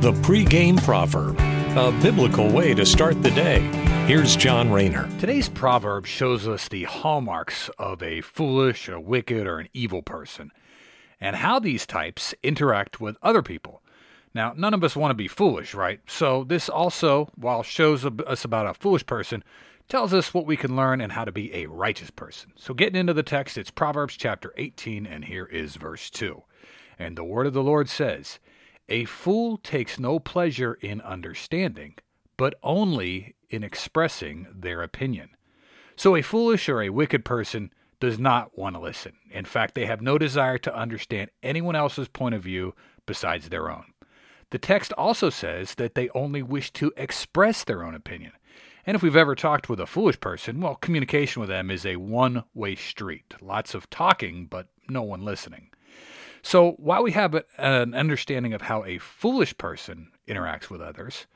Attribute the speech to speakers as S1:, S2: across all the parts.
S1: The pregame proverb, a biblical way to start the day. Here's John Rayner.
S2: Today's proverb shows us the hallmarks of a foolish, a wicked, or an evil person, and how these types interact with other people. Now, none of us want to be foolish, right? So, this also, while shows us about a foolish person, tells us what we can learn and how to be a righteous person. So, getting into the text, it's Proverbs chapter 18, and here is verse 2. And the word of the Lord says, A fool takes no pleasure in understanding, but only in expressing their opinion. So, a foolish or a wicked person does not want to listen. In fact, they have no desire to understand anyone else's point of view besides their own. The text also says that they only wish to express their own opinion. And if we've ever talked with a foolish person, well, communication with them is a one way street. Lots of talking, but no one listening. So while we have an understanding of how a foolish person interacts with others,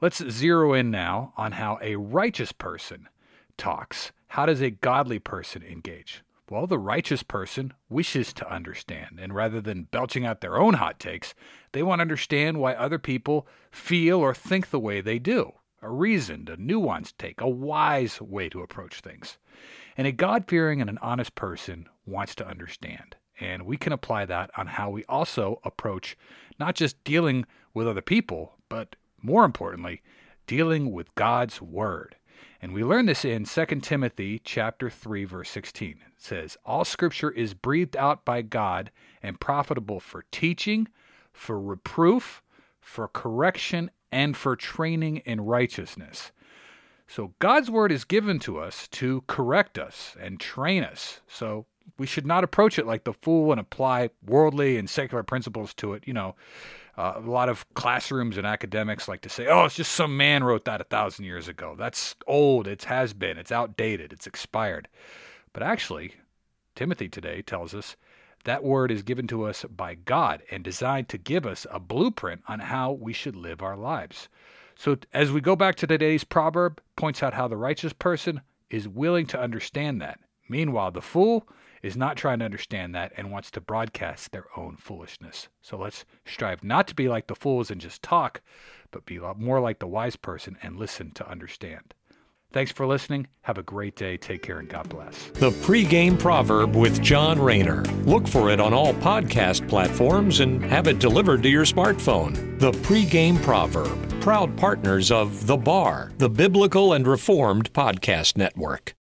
S2: let's zero in now on how a righteous person talks. How does a godly person engage? Well, the righteous person wishes to understand, and rather than belching out their own hot takes, they want to understand why other people feel or think the way they do a reasoned, a nuanced take, a wise way to approach things. And a God fearing and an honest person wants to understand. And we can apply that on how we also approach not just dealing with other people, but more importantly, dealing with God's word. And we learn this in 2 Timothy chapter 3 verse 16. It says, "All scripture is breathed out by God and profitable for teaching, for reproof, for correction and for training in righteousness. So God's word is given to us to correct us and train us. So we should not approach it like the fool and apply worldly and secular principles to it. You know, uh, a lot of classrooms and academics like to say, "Oh, it's just some man wrote that a thousand years ago. That's old. It has been. It's outdated. It's expired." But actually, Timothy today tells us that word is given to us by God and designed to give us a blueprint on how we should live our lives. So as we go back to today's proverb, points out how the righteous person is willing to understand that. Meanwhile, the fool is not trying to understand that and wants to broadcast their own foolishness. So let's strive not to be like the fools and just talk, but be more like the wise person and listen to understand. Thanks for listening. Have a great day. Take care and God bless.
S1: The pregame proverb with John Rayner. Look for it on all podcast platforms and have it delivered to your smartphone. The pregame proverb. Proud partners of The Bar, the Biblical and Reformed Podcast Network.